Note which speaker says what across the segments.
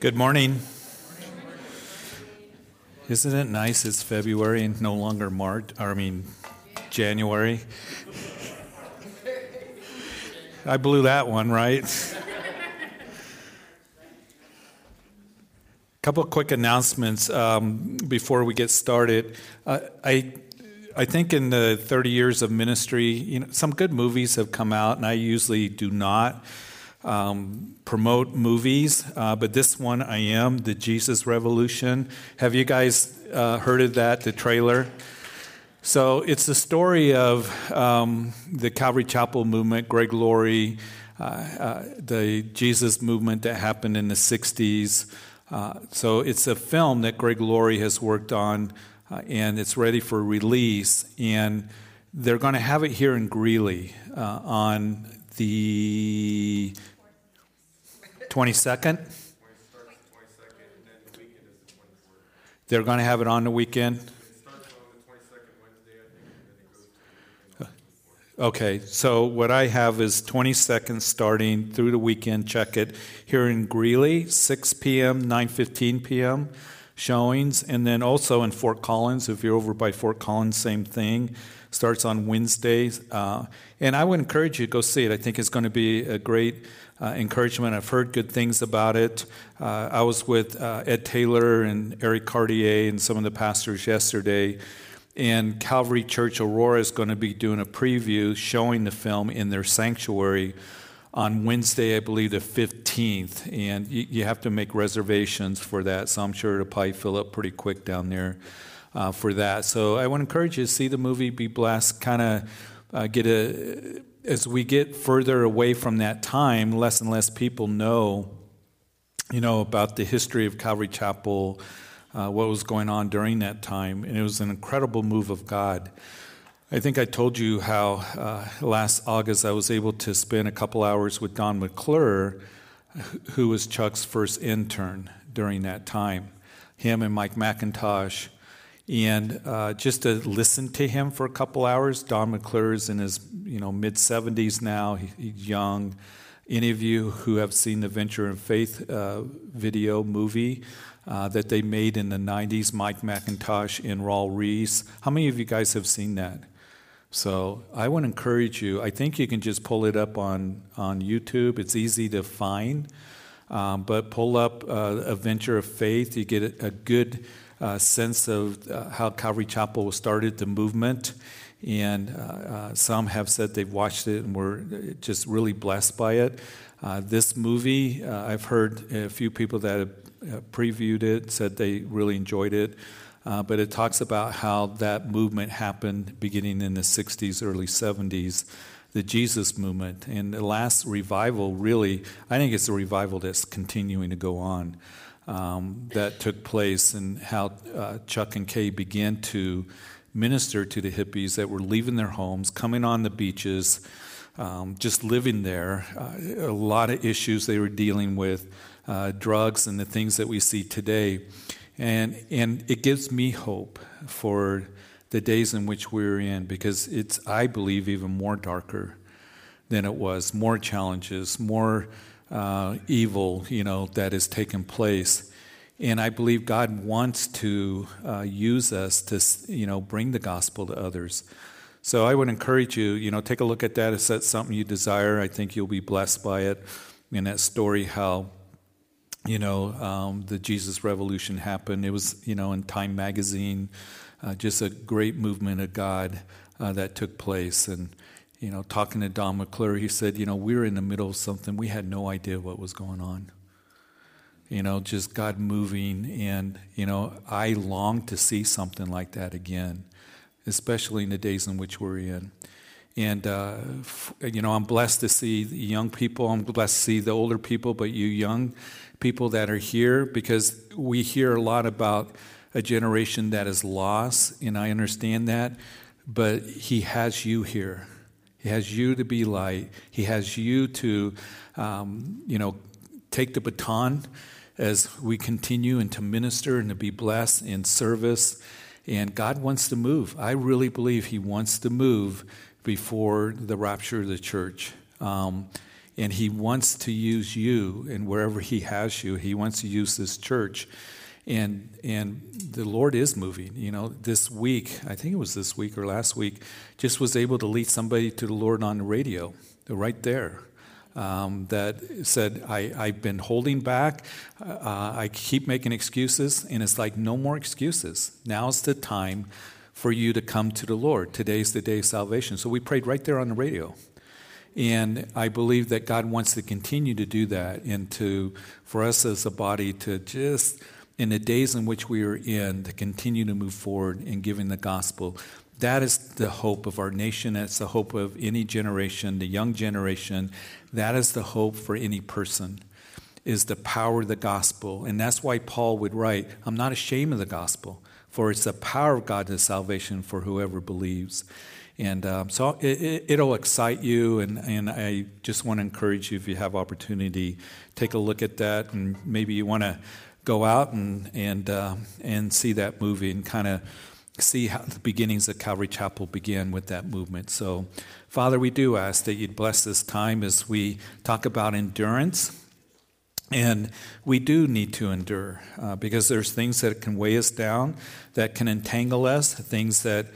Speaker 1: Good morning. Isn't it nice? It's February and no longer March, I mean, January. I blew that one, right? A couple quick announcements um, before we get started. Uh, I I think in the 30 years of ministry, you know, some good movies have come out, and I usually do not um, promote movies, uh, but this one I am, The Jesus Revolution. Have you guys uh, heard of that, the trailer? So it's the story of um, the Calvary Chapel movement, Greg Laurie, uh, uh the Jesus movement that happened in the 60s. Uh, so it's a film that Greg Laurie has worked on, uh, and it's ready for release. And they're going to have it here in Greeley on the 22nd? They're going to have it on the weekend? Okay, so what I have is 22nd starting through the weekend. Check it here in Greeley, 6 p.m., 9:15 p.m. showings, and then also in Fort Collins. If you're over by Fort Collins, same thing. Starts on Wednesdays, uh, and I would encourage you to go see it. I think it's going to be a great uh, encouragement. I've heard good things about it. Uh, I was with uh, Ed Taylor and Eric Cartier and some of the pastors yesterday. And Calvary Church Aurora is going to be doing a preview showing the film in their sanctuary on Wednesday, I believe the 15th. And you, you have to make reservations for that. So I'm sure it'll probably fill up pretty quick down there uh, for that. So I want to encourage you to see the movie, be blessed, kind of uh, get a as we get further away from that time, less and less people know, you know, about the history of Calvary Chapel, uh, what was going on during that time, and it was an incredible move of God. I think I told you how uh, last August I was able to spend a couple hours with Don McClure, who was Chuck's first intern during that time. Him and Mike MacIntosh. and uh, just to listen to him for a couple hours. Don McClure is in his you know mid 70s now. He, he's young. Any of you who have seen the Venture and Faith uh, video movie uh, that they made in the 90s, Mike MacIntosh and Raul Ries. how many of you guys have seen that? So I would encourage you. I think you can just pull it up on on YouTube. It's easy to find, um, but pull up uh, a Venture of Faith. You get a, good uh, sense of uh, how Calvary Chapel started the movement. And uh, uh, some have said they've watched it and were just really blessed by it. Uh, this movie, I've heard a few people that have previewed it said they really enjoyed it. Uh, but it talks about how that movement happened beginning in the 60s, early 70s, the Jesus movement. And the last revival, really, I think it's a revival that's continuing to go on um, that took place and how uh, Chuck and Kay began to minister to the hippies that were leaving their homes, coming on the beaches, um, just living there. Uh, a lot of issues they were dealing with, uh, drugs and the things that we see today. And, and it gives me hope for the days in which we're in because it's, I believe, even more darker than it was, more challenges, more uh, evil, you know, that has taken place. And I believe God wants to uh, use us to, you know, bring the gospel to others. So I would encourage you, you know, take a look at that. If that's something you desire, I think you'll be blessed by it. In that story, how, you know, um, the Jesus Revolution happened. It was, you know, in Time Magazine, uh, just a great movement of God uh, that took place. And you know, talking to Don McClure, he said, you know, we were in the middle of something. We had no idea what was going on. You know, just God moving. And, you know, I long to see something like that again, especially in the days in which we're in. And, uh, you know, I'm blessed to see the young people. I'm blessed to see the older people, but you young people that are here, because we hear a lot about a generation that is lost, and I understand that. But He has you here he has you to be light. He has you to, um, you know, take the baton as we continue and to minister and to be blessed in service. And God wants to move. I really believe He wants to move before the rapture of the church. Um, And He wants to use you, and wherever He has you, He wants to use this church. And, and the Lord is moving. You know, this week, I think it was this week or last week, just was able to lead somebody to the Lord on the radio, right there. Um, that said, I, I've been holding back. Uh, I keep making excuses, and it's like, no more excuses. Now's the time for you to come to the Lord. Today's the day of salvation. So we prayed right there on the radio. And I believe that God wants to continue to do that and to, for us as a body to just, in the days in which we are in, to continue to move forward in giving the gospel. That is the hope of our nation. That's the hope of any generation, the young generation. That is the hope for any person, is the power of the gospel. And that's why Paul would write, I'm not ashamed of the gospel, for it's the power of God to salvation for whoever believes. And um, so it, will it, excite you, and, and I just want to encourage you if you have opportunity, take a look at that, and maybe you want to go out and and uh, and see that movie and kind of see how the beginnings of Calvary Chapel began with that movement. So, Father, we do ask that you'd bless this time as we talk about endurance. And we do need to endure uh, because there's things that can weigh us down, that can entangle us, things that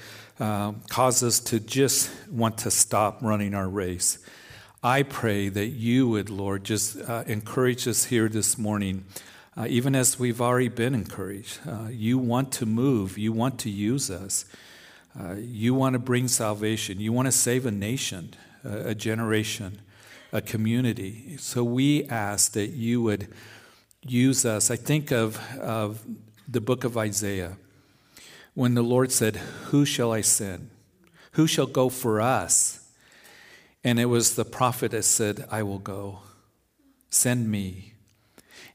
Speaker 1: uh, cause us to just want to stop running our race. I pray that you would, Lord, just uh, encourage us here this morning uh, even as we've already been encouraged. Uh, you want to move, you want to use us, uh, you want to bring salvation, you want to save a nation, a, a generation, a community. So we ask that you would use us. I think of, of the book of Isaiah when the Lord said, Who shall I send? Who shall go for us? And it was the prophet that said, I will go. Send me.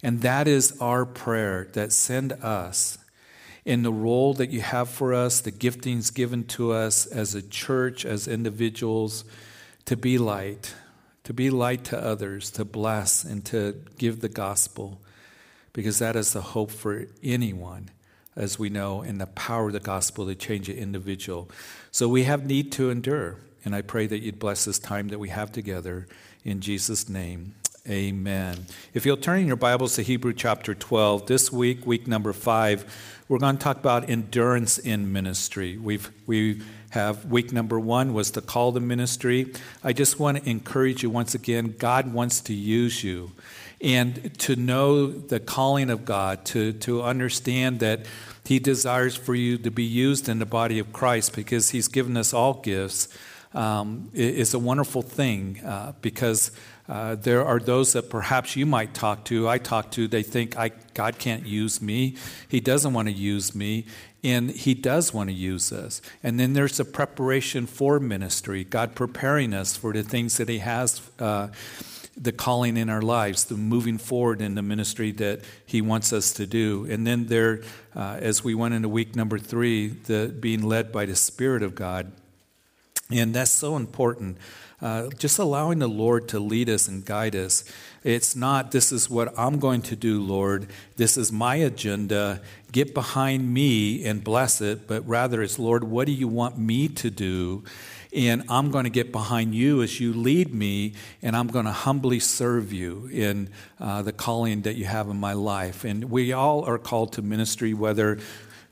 Speaker 1: And that is our prayer that send us in the role that you have for us, the giftings given to us as a church, as individuals, to be light, to be light to others, to bless and to give the gospel, because that is the hope for anyone, as we know, and the power of the gospel to change an individual. So we have need to endure, and I pray that you'd bless this time that we have together in Jesus' name. Amen. If you'll turn in your Bibles to Hebrew chapter 12, this week, week number five, we're going to talk about endurance in ministry. We've, we have week number one was the call to ministry. I just want to encourage you once again God wants to use you and to know the calling of God, to, to understand that He desires for you to be used in the body of Christ because He's given us all gifts. Um, is a wonderful thing uh, because uh, there are those that perhaps you might talk to, I talk to, they think I, God can't use me. He doesn't want to use me. And He does want to use us. And then there's a preparation for ministry, God preparing us for the things that He has, uh, the calling in our lives, the moving forward in the ministry that He wants us to do. And then there, uh, as we went into week number three, the being led by the Spirit of God. And that's so important uh, just allowing the Lord to lead us and guide us. It's not, this is what I'm going to do, Lord. This is my agenda. Get behind me and bless it. But rather, it's, Lord, what do you want me to do? And I'm going to get behind you as you lead me, and I'm going to humbly serve you in uh, the calling that you have in my life. And we all are called to ministry, whether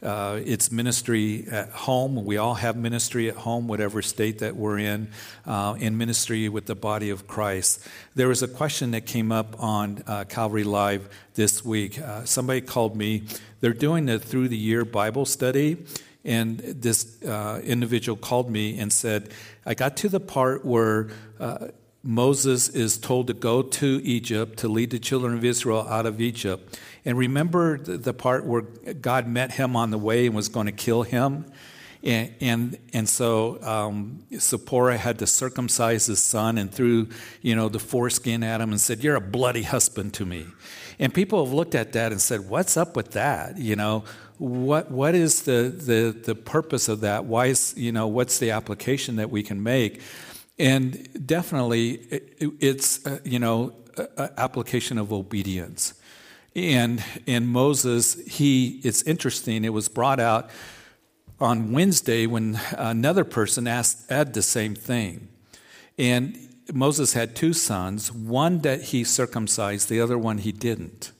Speaker 1: uh, it's ministry at home. We all have ministry at home, whatever state that we're in, uh, in ministry with the body of Christ. There was a question that came up on uh, Calvary Live this week. Uh, somebody called me. They're doing a through the year Bible study. And this uh, individual called me and said, I got to the part where uh, Moses is told to go to Egypt to lead the children of Israel out of Egypt. And remember the part where God met him on the way and was going to kill him? And, and, and so um, had to circumcise his son and threw, you know, the foreskin at him and said, You're a bloody husband to me. And people have looked at that and said, What's up with that? You know, what, what is the, the, the purpose of that? Why is, you know, what's the application that we can make? And definitely, it, it's, uh, you know, application of obedience. And and Moses, he it's interesting, it was brought out on Wednesday when another person asked Ed the same thing. And Moses had two sons, one that he circumcised, the other one he didn't.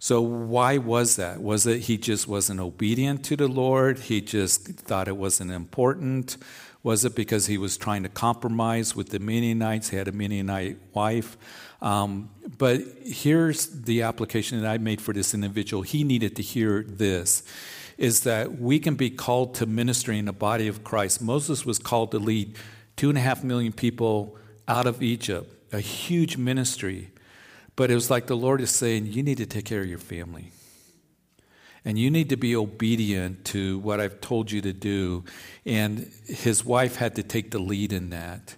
Speaker 1: So, why was that? Was it he just wasn't obedient to the Lord? He just thought it wasn't important? Was it because he was trying to compromise with the Midianites? He had a Midianite wife. Um, but here's the application that I made for this individual. He needed to hear this is that we can be called to ministry in the body of Christ. Moses was called to lead two and a half million people out of Egypt, a huge ministry. But it was like the Lord is saying, you need to take care of your family. And you need to be obedient to what I've told you to do. And his wife had to take the lead in that.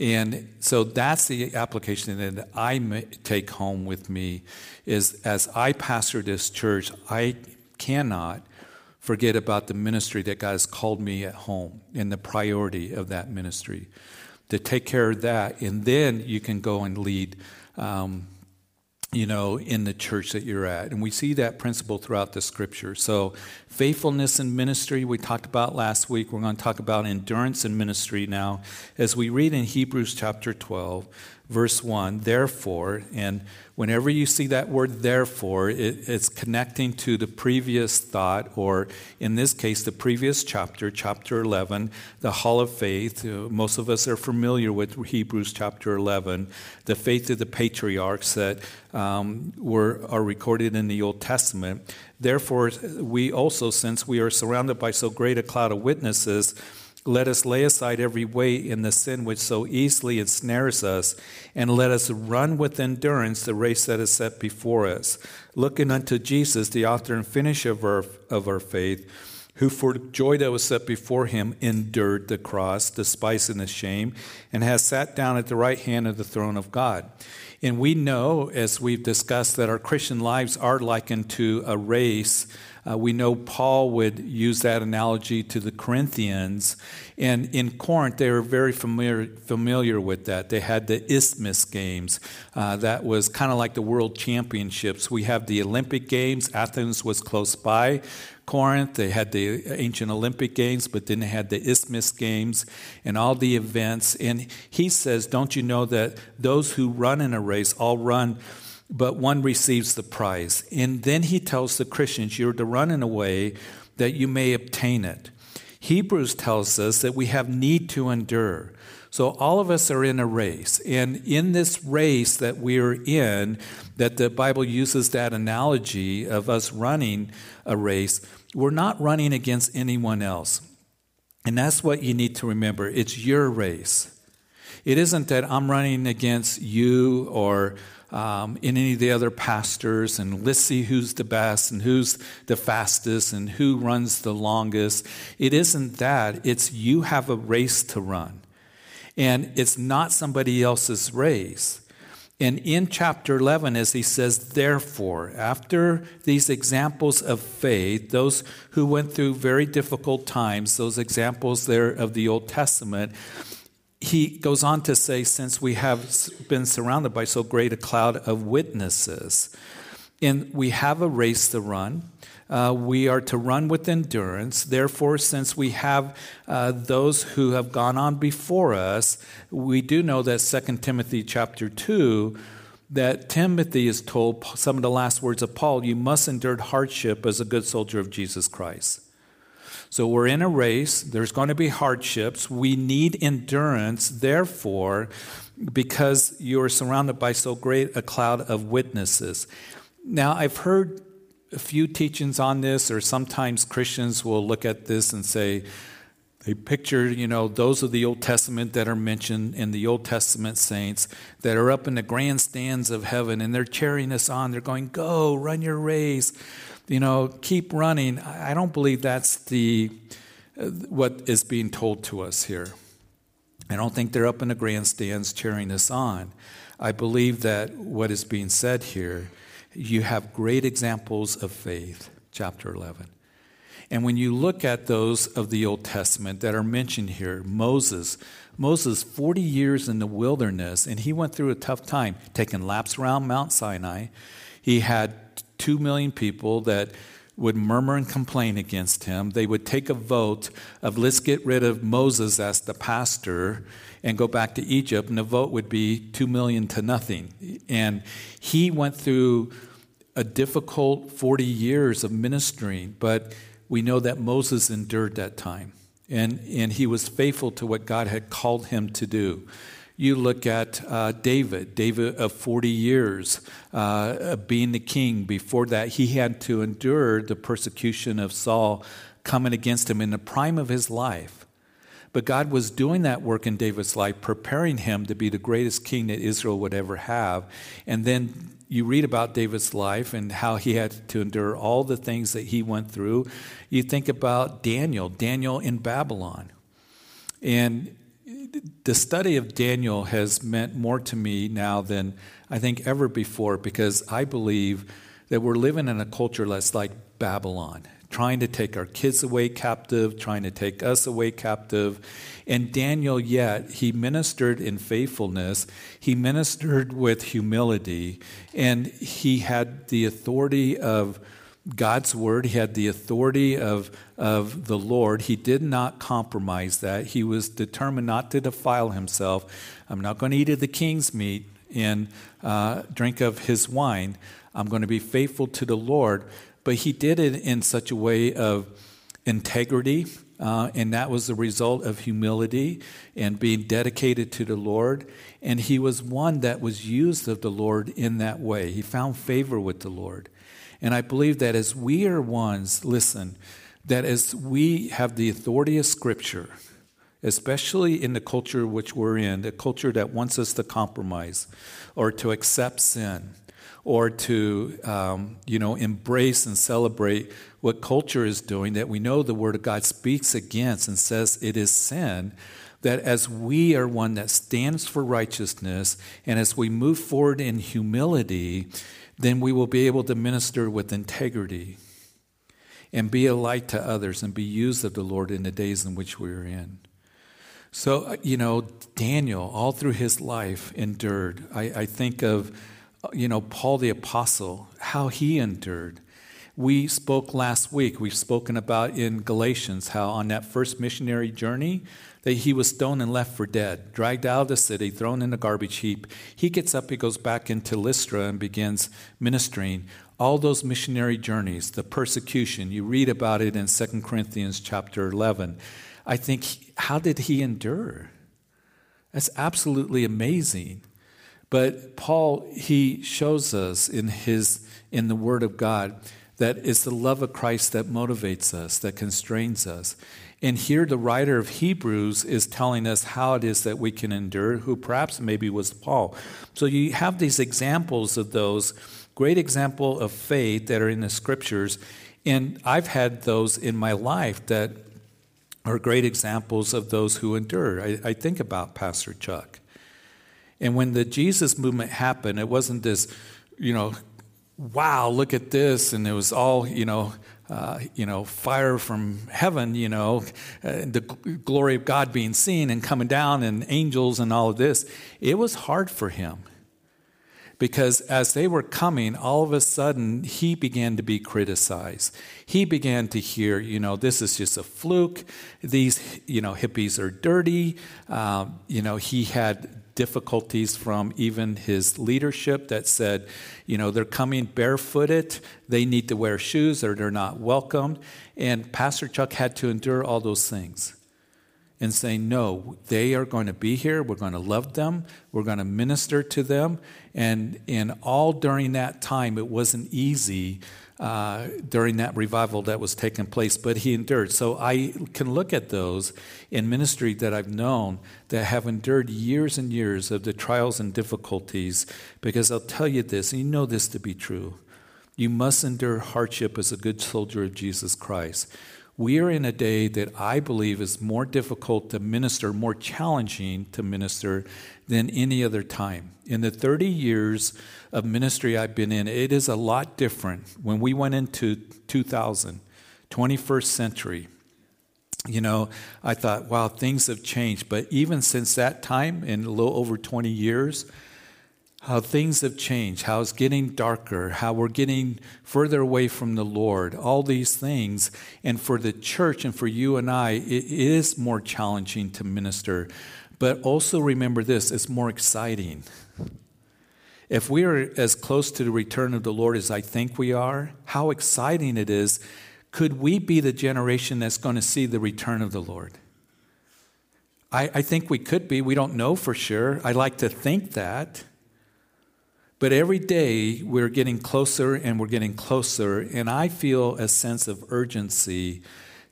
Speaker 1: And so that's the application that I take home with me is as I pastor this church, I cannot forget about the ministry that God has called me at home and the priority of that ministry. To take care of that, and then you can go and lead um, you know, in the church that you're at. And we see that principle throughout the scripture. So, faithfulness in ministry, we talked about last week. We're going to talk about endurance in ministry now. As we read in Hebrews chapter 12, verse 1, therefore, and whenever you see that word therefore, it, it's connecting to the previous thought, or in this case, the previous chapter, chapter 11, the Hall of Faith. Uh, most of us are familiar with Hebrews chapter 11, the faith of the patriarchs that um, were, are recorded in the Old Testament. Therefore, we also, since we are surrounded by so great a cloud of witnesses, let us lay aside every weight in the sin which so easily ensnares us, and let us run with endurance the race that is set before us, looking unto Jesus, the author and finisher of our, of our faith, who for joy that was set before him endured the cross, despising the shame, and has sat down at the right hand of the throne of God. And we know, as we've discussed, that our Christian lives are likened to a race uh, we know Paul would use that analogy to the Corinthians. And in Corinth, they were very familiar, familiar with that. They had the Isthmus Games. Uh, that was kind of like the World Championships. We have the Olympic Games. Athens was close by. Corinth, they had the ancient Olympic Games, but then they had the Isthmus Games and all the events. And he says, Don't you know that those who run in a race all run but one receives the prize. And then he tells the Christians, You're to run in a way that you may obtain it. Hebrews tells us that we have need to endure. So all of us are in a race. And in this race that we're in, that the Bible uses that analogy of us running a race, we're not running against anyone else. And that's what you need to remember. It's your race. It isn't that I'm running against you or um, in any of the other pastors, and let's see who's the best and who's the fastest and who runs the longest. It isn't that. It's you have a race to run, and it's not somebody else's race. And in chapter 11, as he says, therefore, after these examples of faith, those who went through very difficult times, those examples there of the Old Testament, he goes on to say, since we have been surrounded by so great a cloud of witnesses, and we have a race to run, uh, we are to run with endurance. Therefore, since we have uh, those who have gone on before us, we do know that 2 Timothy chapter 2 that Timothy is told some of the last words of Paul, you must endure hardship as a good soldier of Jesus Christ. So we're in a race. There's going to be hardships. We need endurance. Therefore, because you're surrounded by so great a cloud of witnesses. Now, I've heard a few teachings on this, or sometimes Christians will look at this and say, they picture, you know, those of the Old Testament that are mentioned in the Old Testament saints that are up in the grandstands of heaven and they're cheering us on. They're going, Go, run your race you know, keep running. I don't believe that's the what is being told to us here. I don't think they're up in the grandstands cheering us on. I believe that what is being said here, you have great examples of faith, chapter 11. And when you look at those of the Old Testament that are mentioned here, Moses, Moses, 40 years in the wilderness, and he went through a tough time, taking laps around Mount Sinai. He had two million people that would murmur and complain against him. They would take a vote of let's get rid of Moses as the pastor and go back to Egypt, and the vote would be two million to nothing. And he went through a difficult 40 years of ministering, but we know that Moses endured that time. And, and he was faithful to what God had called him to do. You look at uh, David, David of 40 years uh, being the king. Before that, he had to endure the persecution of Saul coming against him in the prime of his life. But God was doing that work in David's life, preparing him to be the greatest king that Israel would ever have. And then you read about David's life and how he had to endure all the things that he went through. You think about Daniel, Daniel in Babylon. And the study of Daniel has meant more to me now than I think ever before because I believe that we're living in a culture that's like Babylon, trying to take our kids away captive, trying to take us away captive. And Daniel, yet, he ministered in faithfulness, he ministered with humility, and he had the authority of God's word. He had the authority of, of the Lord. He did not compromise that. He was determined not to defile himself. I'm not going to eat of the king's meat and uh, drink of his wine. I'm going to be faithful to the Lord. But he did it in such a way of integrity. Uh, and that was the result of humility and being dedicated to the Lord. And he was one that was used of the Lord in that way. He found favor with the Lord. And I believe that as we are ones, listen, that as we have the authority of Scripture, especially in the culture which we're in, the culture that wants us to compromise or to accept sin or to um, you know embrace and celebrate what culture is doing that we know the word of god speaks against and says it is sin that as we are one that stands for righteousness and as we move forward in humility then we will be able to minister with integrity and be a light to others and be used of the Lord in the days in which we are in. So, uh, you know, Daniel, all through his life, endured. I, I think of, uh, you know, Paul the Apostle, how he endured. We spoke last week, we've spoken about in Galatians how on that first missionary journey, that he was stoned and left for dead, dragged out of the city, thrown in a garbage heap. He gets up, he goes back into Lystra and begins ministering. All those missionary journeys, the persecution, you read about it in 2 Corinthians chapter 11. I think, how did he endure? That's absolutely amazing. But Paul, he shows us in his in the Word of God that it's the love of Christ that motivates us, that constrains us. And here, the writer of Hebrews is telling us how it is that we can endure, who perhaps maybe was Paul. So you have these examples of those, great example of faith that are in the scriptures. And I've had those in my life that are great examples of those who endure. I, I think about Pastor Chuck. And when the Jesus movement happened, it wasn't this, you know, wow, look at this. And it was all, you know, uh, you know, fire from heaven, you know, uh, the glory of God being seen and coming down and angels and all of this. It was hard for him because as they were coming, all of a sudden he began to be criticized. He began to hear, you know, this is just a fluke. These, you know, hippies are dirty. Um, you know, he had difficulties from even his leadership that said, you know, they're coming barefooted, they need to wear shoes or they're not welcomed. And Pastor Chuck had to endure all those things and say, no, they are going to be here. We're going to love them. We're going to minister to them. And, and all during that time, it wasn't easy uh, during that revival that was taking place, but he endured. So I can look at those in ministry that I've known that have endured years and years of the trials and difficulties, because I'll tell you this, and you know this to be true. You must endure hardship as a good soldier of Jesus Christ. We are in a day that I believe is more difficult to minister, more challenging to minister than any other time. In the 30 years of ministry I've been in, it is a lot different. When we went into 2000, 21st century, you know, I thought, wow, things have changed. But even since that time, in a little over 20 years, how things have changed, how it's getting darker, how we're getting further away from the Lord, all these things. And for the church and for you and I, it is more challenging to minister. But also remember this it's more exciting. If we are as close to the return of the Lord as I think we are, how exciting it is. Could we be the generation that's going to see the return of the Lord? I, I think we could be. We don't know for sure. I like to think that. But every day we're getting closer and we're getting closer, and I feel a sense of urgency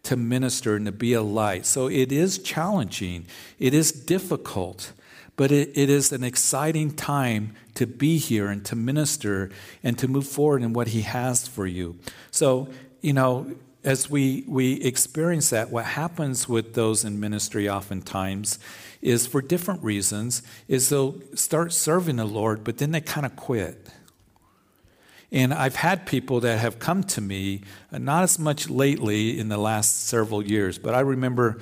Speaker 1: to minister and to be a light. So it is challenging, it is difficult, but it, it is an exciting time to be here and to minister and to move forward in what He has for you. So, you know, as we, we experience that, what happens with those in ministry oftentimes is for different reasons, is they'll start serving the Lord, but then they kind of quit. And I've had people that have come to me, uh, not as much lately in the last several years, but I remember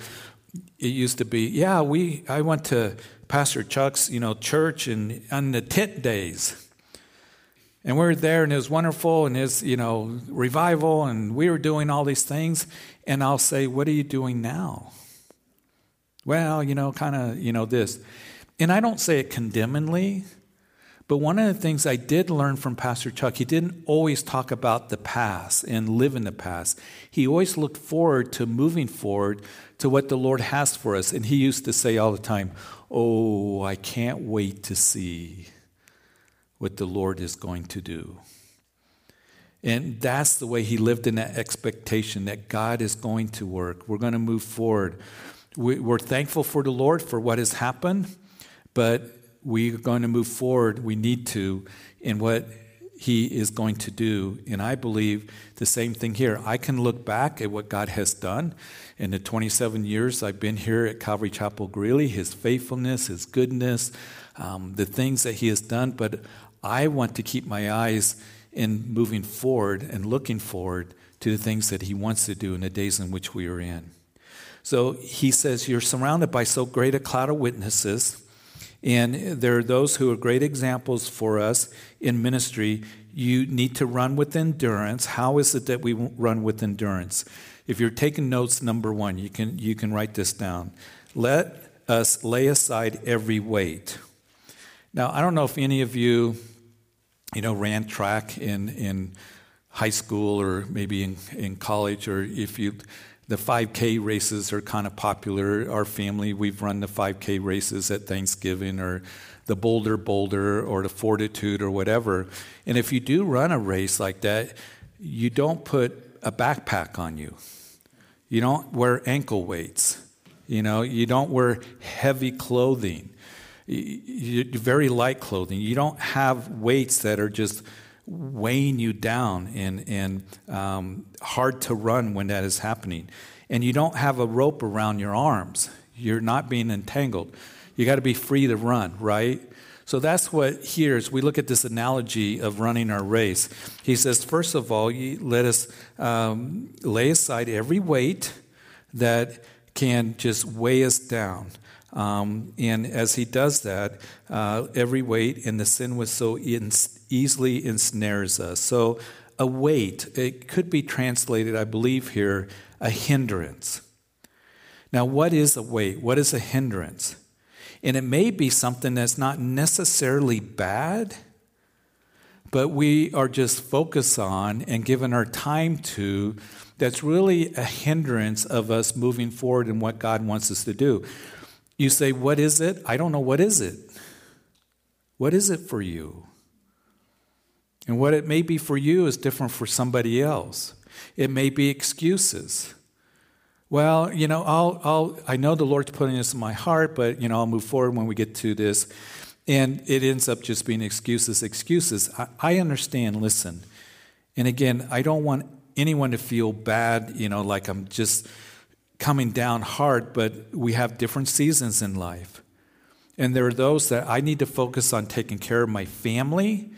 Speaker 1: it used to be, yeah, we I went to Pastor Chuck's, you know, church and on the tent days. And we were there and it was wonderful and it's, you know, revival and we were doing all these things. And I'll say, What are you doing now? Well, you know, kind of, you know, this. And I don't say it condemningly, but one of the things I did learn from Pastor Chuck, he didn't always talk about the past and live in the past. He always looked forward to moving forward to what the Lord has for us. And he used to say all the time, Oh, I can't wait to see what the Lord is going to do. And that's the way he lived in that expectation that God is going to work. We're going to move forward. We're thankful for the Lord for what has happened, but we're going to move forward. We need to in what he is going to do. And I believe the same thing here. I can look back at what God has done in the 27 years I've been here at Calvary Chapel Greeley, his faithfulness, his goodness, um, the things that he has done. But I want to keep my eyes in moving forward and looking forward to the things that He wants to do in the days in which we are in. So He says, You're surrounded by so great a cloud of witnesses, and there are those who are great examples for us in ministry. You need to run with endurance. How is it that we run with endurance? If you're taking notes, number one, you can, you can write this down. Let us lay aside every weight. Now, I don't know if any of you you know, ran track in, in high school or maybe in, in college, or if you, the 5K races are kind of popular. Our family, we've run the 5K races at Thanksgiving or the Bolder Boulder or the Fortitude or whatever. And if you do run a race like that, you don't put a backpack on you. You don't wear ankle weights. You know, you don't wear heavy clothing You very light clothing. You don't have weights that are just weighing you down and, and um, hard to run when that is happening. And you don't have a rope around your arms. You're not being entangled. You got to be free to run, right? So that's what here is we look at this analogy of running our race. He says, first of all, let us um, lay aside every weight that can just weigh us down. Um, and as he does that, uh, every weight and the sin was so in, easily ensnares us. So a weight, it could be translated, I believe here, a hindrance. Now, what is a weight? What is a hindrance? And it may be something that's not necessarily bad, but we are just focused on and given our time to that's really a hindrance of us moving forward in what God wants us to do. You say, What is it? I don't know. What is it? What is it for you? And what it may be for you is different for somebody else. It may be excuses. Well, you know, I'll, I'll, I know the Lord's putting this in my heart, but, you know, I'll move forward when we get to this. And it ends up just being excuses, excuses. I, I understand, listen. And again, I don't want anyone to feel bad, you know, like I'm just coming down hard, but we have different seasons in life. And there are those that I need to focus on taking care of my family,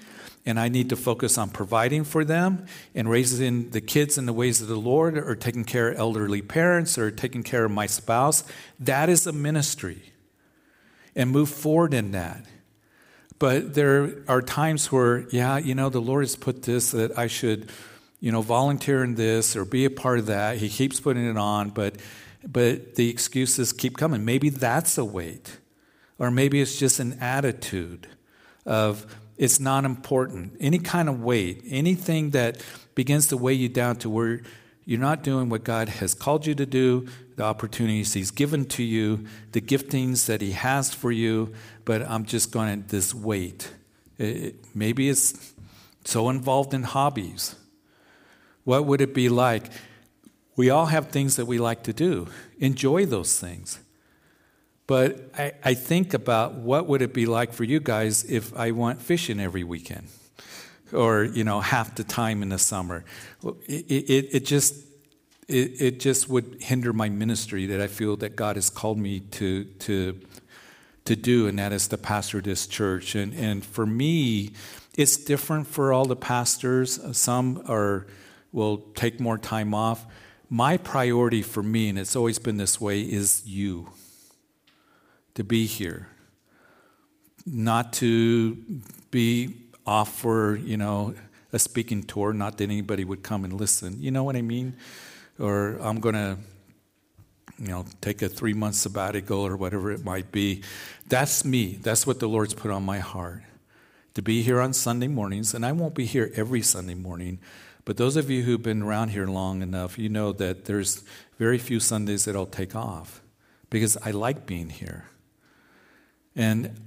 Speaker 1: and I need to focus on providing for them and raising the kids in the ways of the Lord, or taking care of elderly parents, or taking care of my spouse. That is a ministry. And move forward in that. But there are times where, yeah, you know, the Lord has put this that I should, you know, volunteer in this or be a part of that. He keeps putting it on, but but the excuses keep coming. Maybe that's a weight. Or maybe it's just an attitude of it's not important. Any kind of weight, anything that begins to weigh you down to where you're not doing what God has called you to do, the opportunities He's given to you, the giftings that He has for you, but I'm just going to this weight. It, maybe it's so involved in hobbies. What would it be like? We all have things that we like to do. Enjoy those things. But I, I think about what would it be like for you guys if I went fishing every weekend or, you know, half the time in the summer. It, it, it just it, it just would hinder my ministry that I feel that God has called me to to to do, and that is to pastor this church. And and for me, it's different for all the pastors. Some are will take more time off. My priority for me, and it's always been this way, is you to be here, not to be off for, you know, a speaking tour, not that anybody would come and listen. You know what I mean? Or I'm going to, you know, take a three month sabbatical or whatever it might be. That's me. That's what the Lord's put on my heart to be here on Sunday mornings. And I won't be here every Sunday morning. But those of you who've been around here long enough, you know that there's very few Sundays that I'll take off because I like being here. And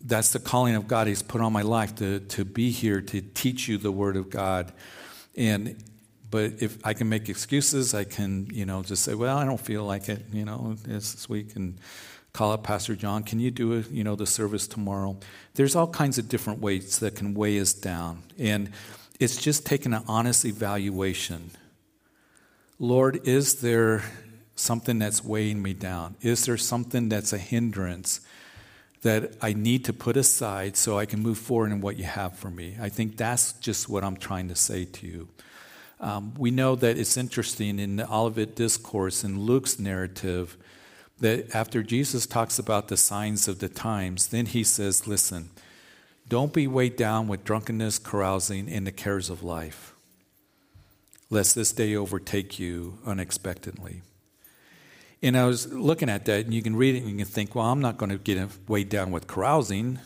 Speaker 1: that's the calling of God He's put on my life to, to be here to teach you the Word of God. And but if I can make excuses, I can, you know, just say, well, I don't feel like it, you know, this week and call up Pastor John, can you do, a, you know, the service tomorrow? There's all kinds of different weights that can weigh us down. And it's just taking an honest evaluation. Lord, is there something that's weighing me down? Is there something that's a hindrance? That I need to put aside so I can move forward in what you have for me. I think that's just what I'm trying to say to you. Um, we know that it's interesting in the Olivet Discourse, in Luke's narrative, that after Jesus talks about the signs of the times, then he says, Listen, don't be weighed down with drunkenness, carousing, and the cares of life, lest this day overtake you unexpectedly. And I was looking at that, and you can read it and you can think, well, I'm not going to get weighed down with carousing.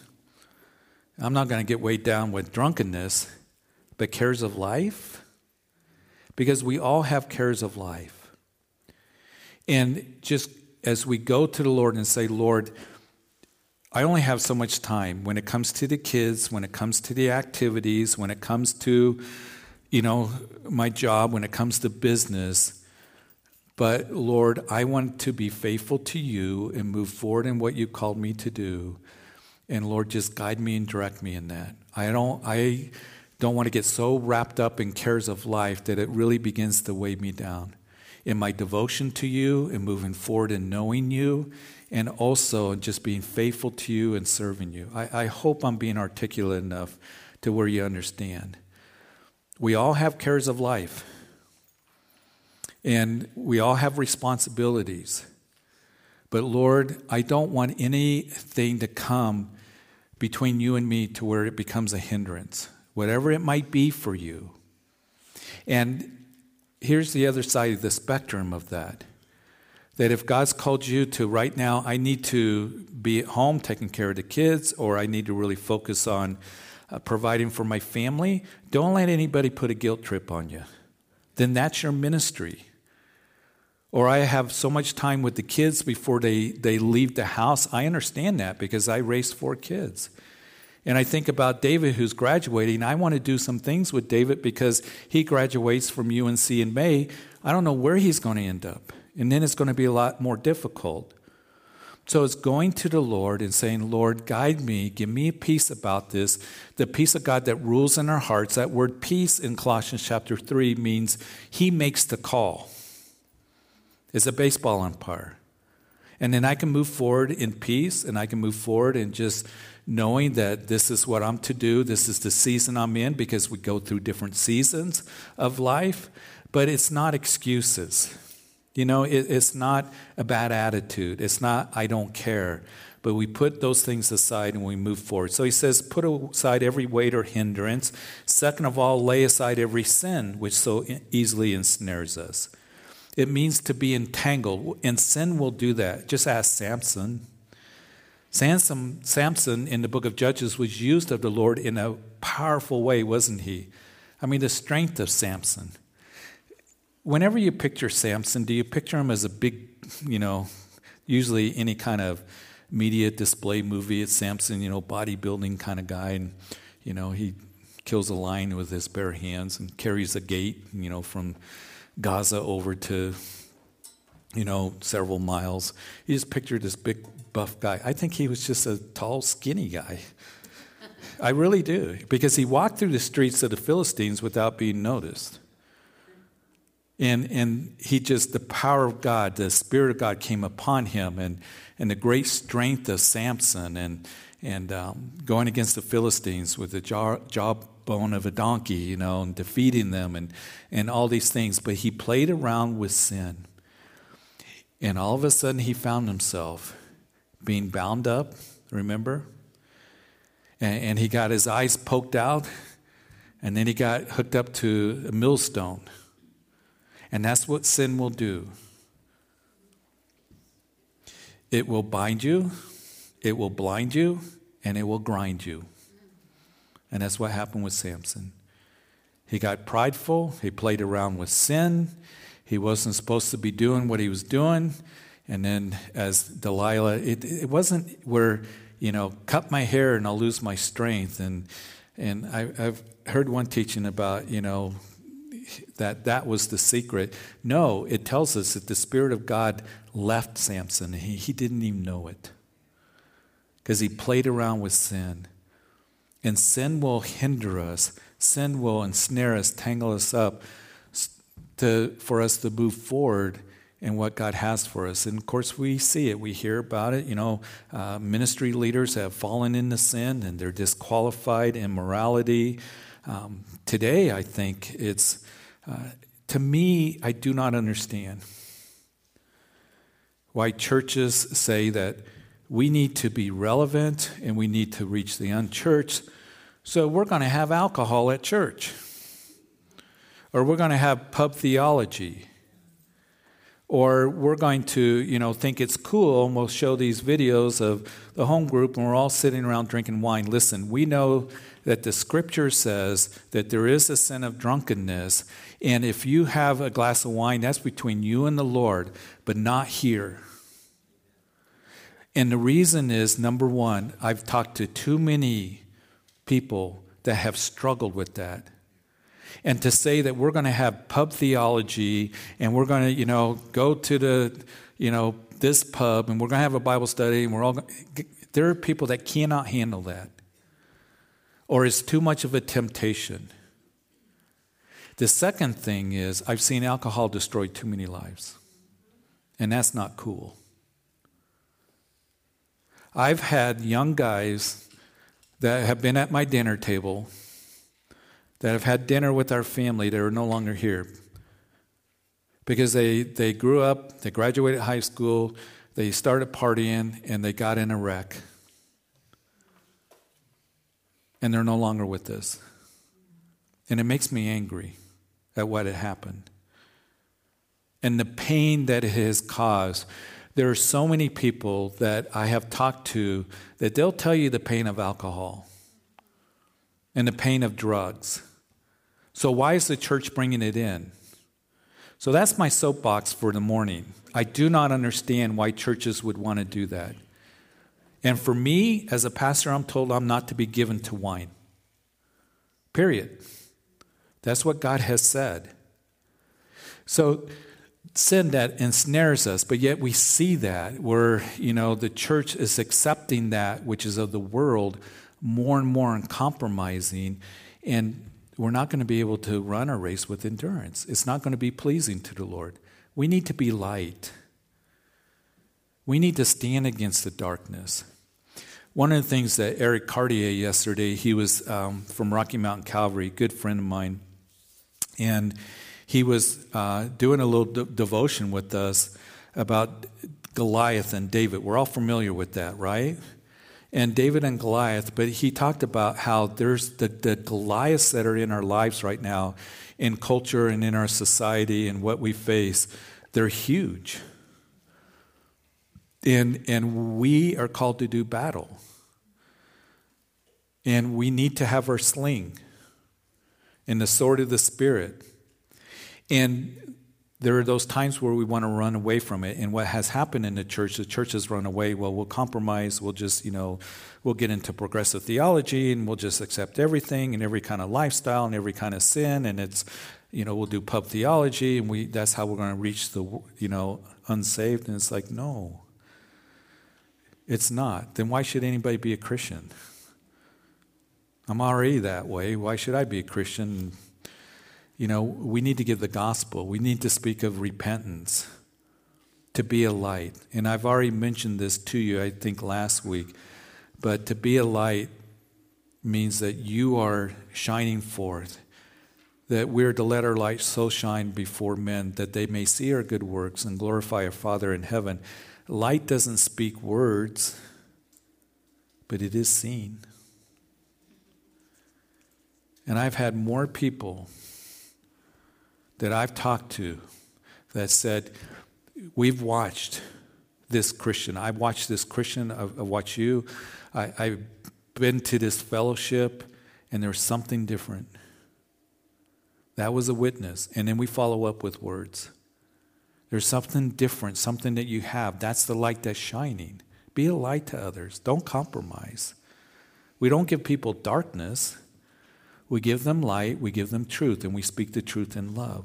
Speaker 1: I'm not going to get weighed down with drunkenness, but cares of life? Because we all have cares of life. And just as we go to the Lord and say, Lord, I only have so much time when it comes to the kids, when it comes to the activities, when it comes to, you know, my job, when it comes to business. But Lord, I want to be faithful to you and move forward in what you called me to do. And Lord, just guide me and direct me in that. I don't I don't want to get so wrapped up in cares of life that it really begins to weigh me down. In my devotion to you and moving forward in knowing you and also just being faithful to you and serving you. I, I hope I'm being articulate enough to where you understand. We all have cares of life. And we all have responsibilities. But Lord, I don't want anything to come between you and me to where it becomes a hindrance, whatever it might be for you. And here's the other side of the spectrum of that that if God's called you to right now, I need to be at home taking care of the kids, or I need to really focus on uh, providing for my family, don't let anybody put a guilt trip on you. Then that's your ministry. Or I have so much time with the kids before they, they leave the house. I understand that because I raised four kids. And I think about David who's graduating. I want to do some things with David because he graduates from UNC in May. I don't know where he's going to end up. And then it's going to be a lot more difficult. So it's going to the Lord and saying, Lord, guide me, give me peace about this, the peace of God that rules in our hearts. That word peace in Colossians chapter 3 means he makes the call is a baseball umpire. And then I can move forward in peace and I can move forward in just knowing that this is what I'm to do. This is the season I'm in because we go through different seasons of life. But it's not excuses. You know, it, it's not a bad attitude. It's not, I don't care. but we put those things aside and we move forward. So he says, put aside every weight or hindrance. Second of all, lay aside every sin which so easily ensnares us. It means to be entangled, and sin will do that. Just ask Samson. Samson, Samson in the book of Judges was used of the Lord in a powerful way, wasn't he? I mean, the strength of Samson. Whenever you picture Samson, do you picture him as a big, you know, usually any kind of media display movie, it's Samson, you know, bodybuilding kind of guy, and, you know, he kills a lion with his bare hands and carries a gate, you know, from Gaza over to, you know, several miles. You just picture this big buff guy. I think he was just a tall, skinny guy. I really do, because he walked through the streets of the Philistines without being noticed. And, and he just, the power of God, the Spirit of God came upon him, and, and the great strength of Samson, and, and um, going against the Philistines with the jaw, jawbone of a donkey, you know, and defeating them, and, and all these things. But he played around with sin. And all of a sudden, he found himself being bound up, remember? And, and he got his eyes poked out, and then he got hooked up to a millstone. And that's what sin will do it will bind you, it will blind you, and it will grind you. And that's what happened with Samson. He got prideful, he played around with sin, he wasn't supposed to be doing what he was doing. And then, as Delilah, it, it wasn't where you know, cut my hair and I'll lose my strength. And, and I, I've heard one teaching about, you know, that that was the secret. No, it tells us that the Spirit of God left Samson. He, he didn't even know it because he played around with sin. And sin will hinder us, sin will ensnare us, tangle us up to, for us to move forward in what God has for us. And of course, we see it, we hear about it. You know, uh, ministry leaders have fallen into sin and they're disqualified in morality. Um, today, I think it's, uh, to me, I do not understand why churches say that we need to be relevant and we need to reach the unchurched. So we're going to have alcohol at church, or we're going to have pub theology or we're going to, you know, think it's cool and we'll show these videos of the home group and we're all sitting around drinking wine. Listen, we know that the scripture says that there is a sin of drunkenness, and if you have a glass of wine, that's between you and the Lord, but not here. And the reason is number one, I've talked to too many people that have struggled with that and to say that we're going to have pub theology and we're going to, you know, go to the, you know, this pub and we're going to have a Bible study and we're all, there are people that cannot handle that or it's too much of a temptation. The second thing is, I've seen alcohol destroy too many lives, and that's not cool. I've had young guys that have been at my dinner table that have had dinner with our family that are no longer here because they, they grew up, they graduated high school, they started partying, and they got in a wreck. And they're no longer with us. And it makes me angry at what had happened and the pain that it has caused. There are so many people that I have talked to that they'll tell you the pain of alcohol and the pain of drugs so, why is the church bringing it in? So, that's my soapbox for the morning. I do not understand why churches would want to do that. And for me, as a pastor, I'm told I'm not to be given to wine. Period. That's what God has said. So, sin that ensnares us, but yet we see that where, you know, the church is accepting that which is of the world more and more and compromising. And we're not going to be able to run our race with endurance. It's not going to be pleasing to the Lord. We need to be light. We need to stand against the darkness. One of the things that Eric Cartier yesterday, he was um, from Rocky Mountain Calvary, good friend of mine, and he was uh, doing a little de- devotion with us about Goliath and David. We're all familiar with that, right? And David and Goliath, but he talked about how there's the, the Goliaths that are in our lives right now, in culture and in our society and what we face, they're huge. And, and we are called to do battle. And we need to have our sling and the sword of the Spirit. And there are those times where we want to run away from it. And what has happened in the church, the church has run away. Well, we'll compromise. We'll just, you know, we'll get into progressive theology and we'll just accept everything and every kind of lifestyle and every kind of sin. And it's, you know, we'll do pub theology and we, that's how we're going to reach the, you know, unsaved. And it's like, no, it's not. Then why should anybody be a Christian? I'm already that way. Why should I be a Christian? You know, we need to give the gospel. We need to speak of repentance, to be a light. And I've already mentioned this to you, I think, last week. But to be a light means that you are shining forth, that we're to let our light so shine before men that they may see our good works and glorify our Father in heaven. Light doesn't speak words, but it is seen. And I've had more people that I've talked to that said, We've watched this Christian. I've watched this Christian. I've, watched you. I, I've been to this fellowship, and there's something different. That was a witness. And then we follow up with words. There's something different, something that you have. That's the light that's shining. Be a light to others. Don't compromise. We don't give people darkness. We give them light, we give them truth, and we speak the truth in love.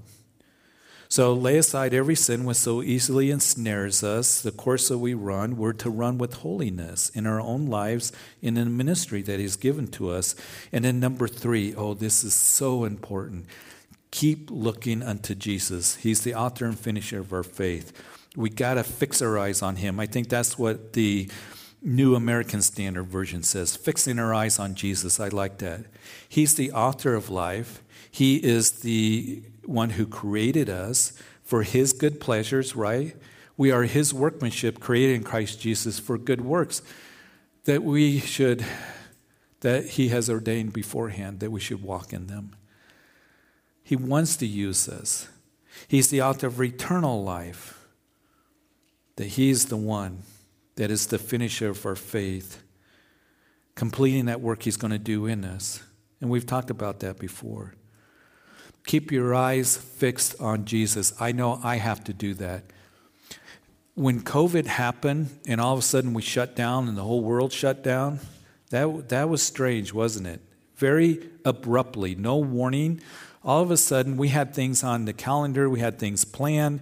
Speaker 1: So lay aside every sin which so easily ensnares us, the course that we run. We're to run with holiness in our own lives, in the ministry that He's given to us. And then number three, oh, this is so important. Keep looking unto Jesus. He's the author and finisher of our faith. We got to fix our eyes on Him. I think that's what the New American Standard Version says, fixing our eyes on Jesus. I like that. He's the author of life. He is the one who created us for his good pleasures, right? We are his workmanship created in Christ Jesus for good works that we should, that he has ordained beforehand, that we should walk in them. He wants to use us. He's the author of eternal life, that he's the one that is the finisher of our faith, completing that work He's going to do in us. And we've talked about that before. Keep your eyes fixed on Jesus. I know I have to do that. When COVID happened and all of a sudden we shut down and the whole world shut down, that, that was strange, wasn't it? Very abruptly, no warning. All of a sudden, we had things on the calendar, we had things planned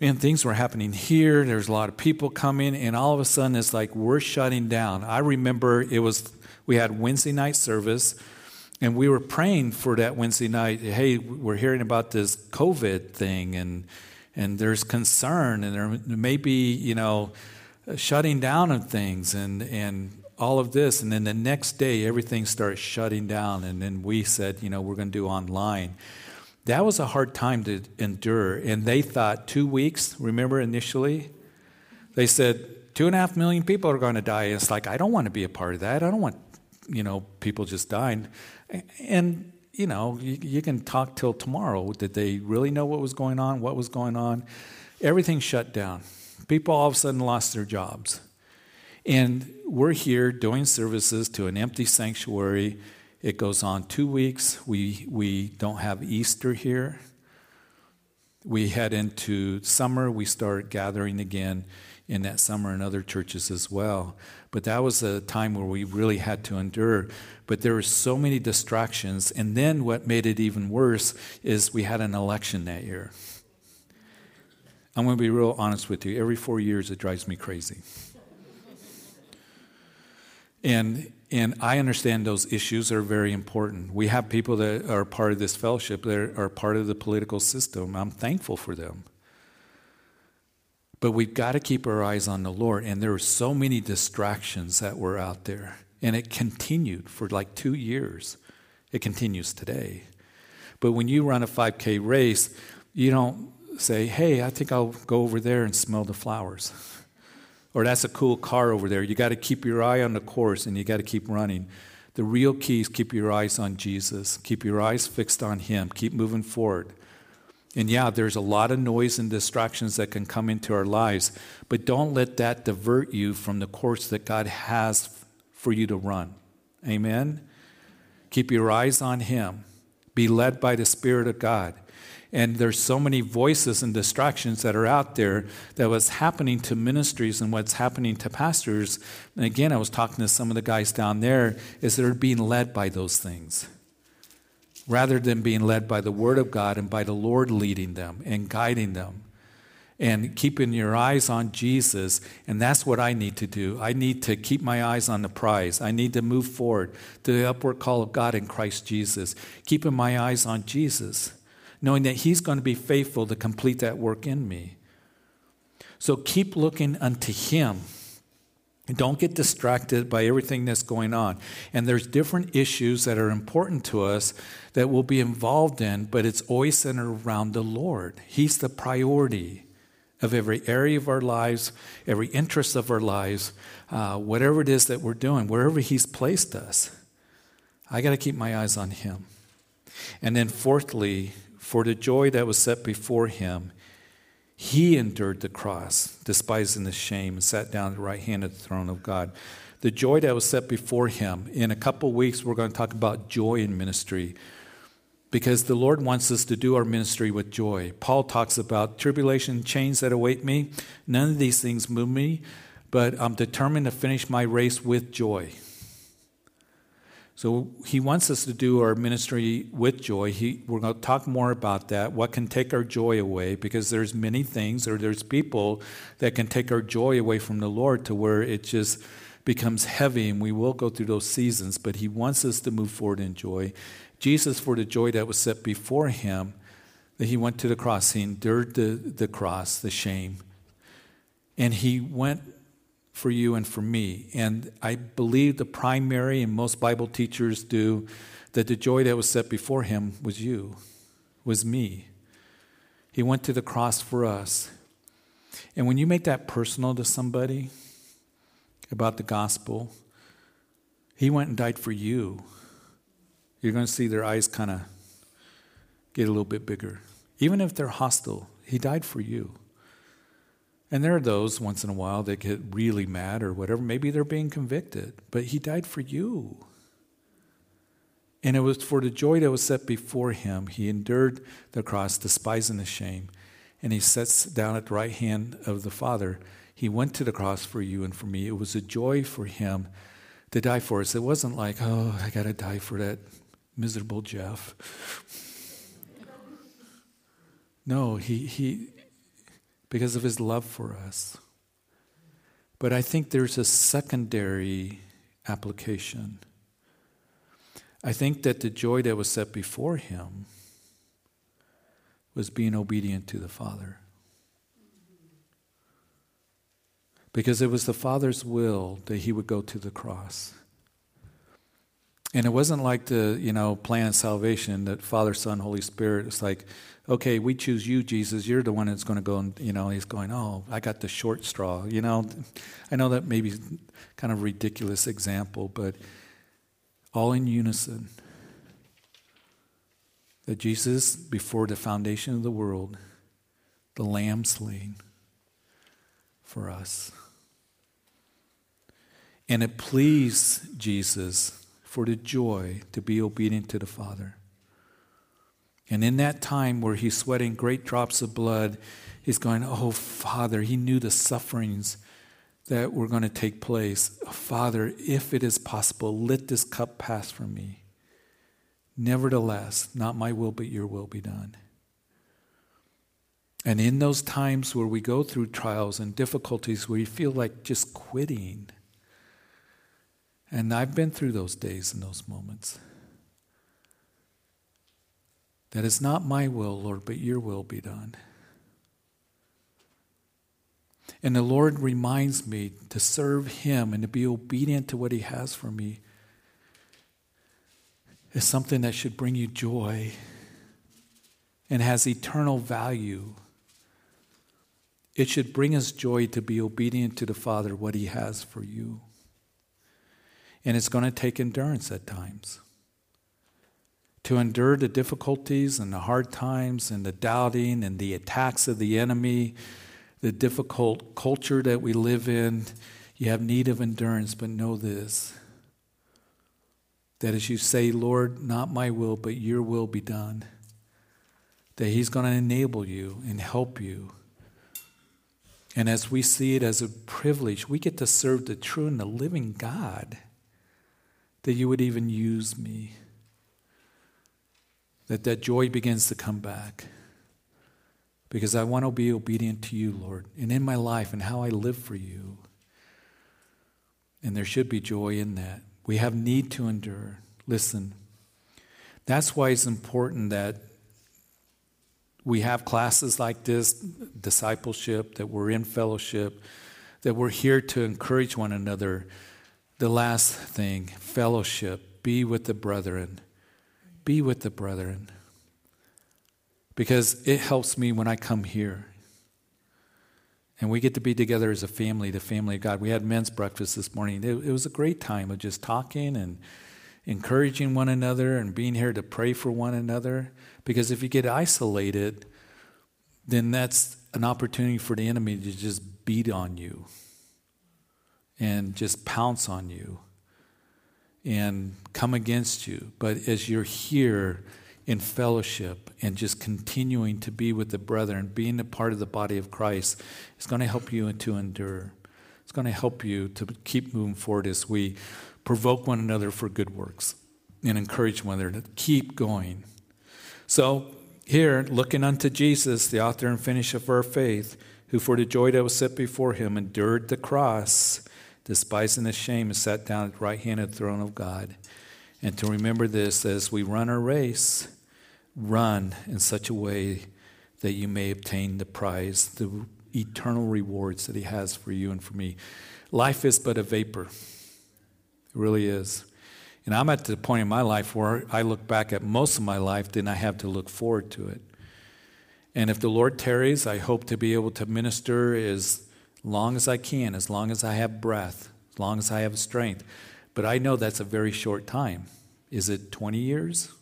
Speaker 1: and things were happening here. There's a lot of people coming, and all of a sudden it's like we're shutting down. I remember it was we had Wednesday night service, and we were praying for that Wednesday night. Hey, we're hearing about this COVID thing, and and there's concern, and there may be you know shutting down of things, and and all of this, and then the next day everything starts shutting down, and then we said, you know, we're going to do online. That was a hard time to endure. And they thought two weeks, remember initially? They said, two and a half million people are going to die. And it's like, I don't want to be a part of that. I don't want, you know, people just dying. And, you know, you, you can talk till tomorrow. Did they really know what was going on? What was going on? Everything shut down. People all of a sudden lost their jobs. And we're here doing services to an empty sanctuary it goes on two weeks. We, we don't have Easter here. We head into summer. We start gathering again in that summer in other churches as well. But that was a time where we really had to endure. But there were so many distractions. And then what made it even worse is we had an election that year. I'm going to be real honest with you. Every four years, it drives me crazy. And and I understand those issues are very important. We have people that are part of this fellowship that are part of the political system. I'm thankful for them. But we've got to keep our eyes on the Lord. And there were so many distractions that were out there. And it continued for like two years. It continues today. But when you run a 5K race, you don't say, hey, I think I'll go over there and smell the flowers. Or that's a cool car over there. You got to keep your eye on the course and you got to keep running. The real key is keep your eyes on Jesus. Keep your eyes fixed on Him. Keep moving forward. And yeah, there's a lot of noise and distractions that can come into our lives, but don't let that divert you from the course that God has for you to run. Amen? Keep your eyes on Him. Be led by the Spirit of God. And there's so many voices and distractions that are out there that was happening to ministries and what's happening to pastors. And again, I was talking to some of the guys down there, is they're being led by those things rather than being led by the Word of God and by the Lord leading them and guiding them and keeping your eyes on Jesus. And that's what I need to do. I need to keep my eyes on the prize. I need to move forward to the upward call of God in Christ Jesus, keeping my eyes on Jesus, knowing that He's going to be faithful to complete that work in me. So keep looking unto Him don't get distracted by everything that's going on. And there's different issues that are important to us that we'll be involved in, but it's always centered around the Lord. He's the priority of every area of our lives, every interest of our lives, uh, whatever it is that we're doing, wherever He's placed us. I got to keep my eyes on Him. And then, fourthly, for the joy that was set before Him, he endured the cross, despising the shame, and sat down at the right hand of the throne of God. The joy that was set before him. In a couple weeks, we're going to talk about joy in ministry because the Lord wants us to do our ministry with joy. Paul talks about tribulation, chains that await me. None of these things move me, but I'm determined to finish my race with joy. So he wants us to do our ministry with joy. He, we're going to talk more about that. What can take our joy away? Because there's many things, or there's people that can take our joy away from the Lord to where it just becomes heavy, and we will go through those seasons. But he wants us to move forward in joy. Jesus, for the joy that was set before him, that he went to the cross. He endured the, the cross, the shame, and he went for you and for me. And I believe the primary, and most Bible teachers do, that the joy that was set before him was you, was me. He went to the cross for us. And when you make that personal to somebody about the gospel, he went and died for you. You're going to see their eyes kind of get a little bit bigger. Even if they're hostile, he died for you. And there are those once in a while that get really mad or whatever. Maybe they're being convicted, but he died for you. And it was for the joy that was set before him. He endured the cross, despising the shame. And he sits down at the right hand of the Father. He went to the cross for you and for me. It was a joy for him to die for us. It wasn't like, oh, I got to die for that miserable Jeff. No, he, he, because of his love for us. But I think there's a secondary application. I think that the joy that was set before him was being obedient to the Father. Because it was the Father's will that he would go to the cross. And it wasn't like the, you know, plan of salvation that Father, Son, Holy Spirit. It's like, okay, we choose you, Jesus. You're the one that's going to go and, you know, he's going, oh, I got the short straw. You know, I know that maybe kind of ridiculous example, but all in unison. That Jesus, before the foundation of the world, the lamb slain for us. And it pleased Jesus for the joy to be obedient to the Father. And in that time where he's sweating great drops of blood, he's going, Oh, Father, he knew the sufferings that were going to take place. Father, if it is possible, let this cup pass from me. Nevertheless, not my will, but your will be done. And in those times where we go through trials and difficulties where you feel like just quitting, and I've been through those days and those moments. That is not my will, Lord, but your will be done. And the Lord reminds me to serve Him and to be obedient to what He has for me is something that should bring you joy and has eternal value It should bring us joy to be obedient to the Father, what He has for you. And it's going to take endurance at times. To endure the difficulties and the hard times and the doubting and the attacks of the enemy, the difficult culture that we live in, you have need of endurance, but know this that as you say, Lord, not my will, but your will be done, that He's going to enable you and help you. And as we see it as a privilege, we get to serve the true and the living God, that you would even use me, that that joy begins to come back. Because I want to be obedient to you, Lord, and in my life and how I live for you. And there should be joy in that. We have need to endure. Listen, that's why it's important that we have classes like this, discipleship, that we're in fellowship, that we're here to encourage one another. The last thing, fellowship, be with the brethren. Be with the brethren. Because it helps me when I come here. And we get to be together as a family, the family of God. We had men's breakfast this morning. It, it was a great time of just talking and encouraging one another and being here to pray for one another. Because if you get isolated, then that's an opportunity for the enemy to just beat on you and just pounce on you and come against you. But as you're here, in fellowship and just continuing to be with the brethren, being a part of the body of Christ, is going to help you to endure. It's going to help you to keep moving forward as we provoke one another for good works and encourage one another to keep going. So, here, looking unto Jesus, the author and finisher of our faith, who for the joy that was set before him endured the cross, despising the shame, and sat down at the right hand of the throne of God. And to remember this as we run our race, run in such a way that you may obtain the prize, the eternal rewards that He has for you and for me. Life is but a vapor. It really is. And I'm at the point in my life where I look back at most of my life, then I have to look forward to it. And if the Lord tarries, I hope to be able to minister as long as I can, as long as I have breath, as long as I have strength. But I know that's a very short time. Is it 20 years?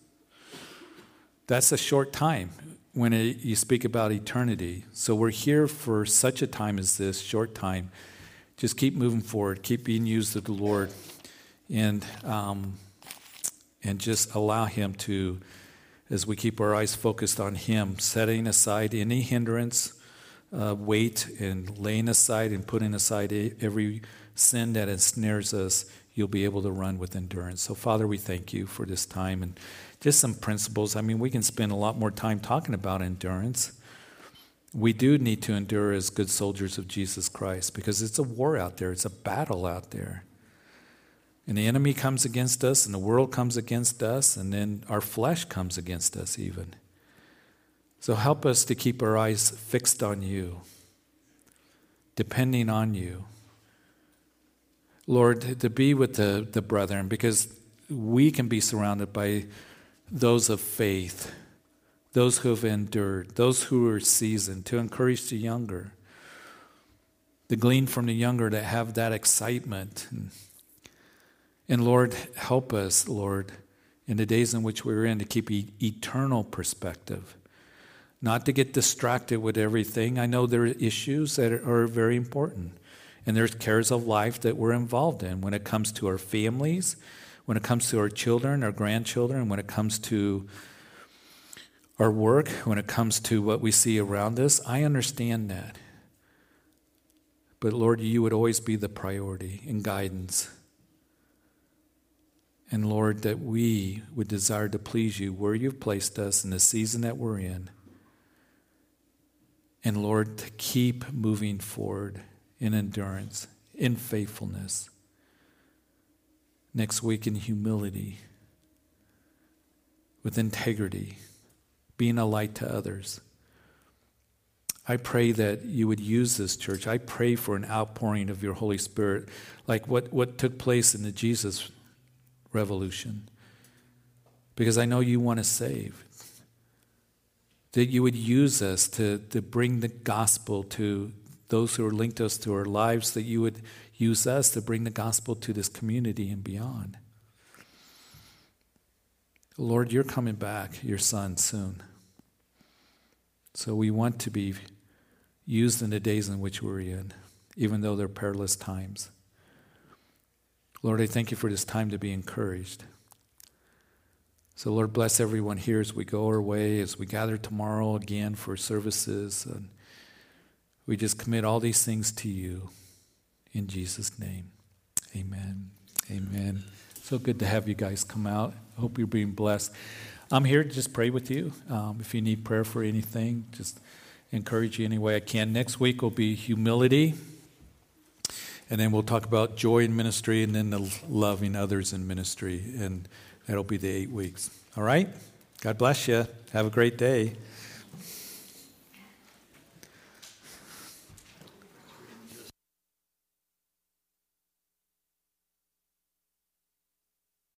Speaker 1: That's a short time when it, you speak about eternity. So we're here for such a time as this, short time. Just keep moving forward, keep being used of the Lord, and um, and just allow Him to, as we keep our eyes focused on Him, setting aside any hindrance, uh, weight, and laying aside and putting aside every sin that ensnares us. You'll be able to run with endurance. So, Father, we thank you for this time and just some principles. I mean, we can spend a lot more time talking about endurance. We do need to endure as good soldiers of Jesus Christ because it's a war out there, it's a battle out there. And the enemy comes against us, and the world comes against us, and then our flesh comes against us, even. So help us to keep our eyes fixed on you, depending on you. Lord, to be with the, the brethren, because we can be surrounded by those of faith, those who have endured, those who are seasoned, to encourage the younger, to glean from the younger to have that excitement. And, Lord, help us, Lord, in the days in which we're in to keep e- eternal perspective, not to get distracted with everything. I know there are issues that are very important, and there's cares of life that we're involved in when it comes to our families when it comes to our children, our grandchildren, when it comes to our work, when it comes to what we see around us. I understand that. But Lord, you would always be the priority and guidance. And Lord, that we would desire to please you where you've placed us in the season that we're in. And Lord, to keep moving forward in endurance, in faithfulness next week in humility, with integrity, being a light to others. I pray that you would use this church. I pray for an outpouring of your Holy Spirit, like what, what took place in the Jesus revolution. Because I know you want to save, that you would use us to, to bring the gospel to those who are linked to us to our lives, that you would use us to bring the gospel to this community and beyond. Lord, you're coming back, your son, soon. So we want to be used in the days in which we're in, even though they're perilous times. Lord, I thank you for this time to be encouraged. So, Lord, bless everyone here as we go our way, as we gather tomorrow again for services. And we just commit all these things to you. In Jesus' name, amen. Amen. So good to have you guys come out. I hope you're being blessed. I'm here to just pray with you. Um, if you need prayer for anything, just encourage you any way I can. Next week will be humility. And then we'll talk about joy in ministry and then the loving others in ministry. And that'll be the eight weeks. All right? God bless you. Have a great day.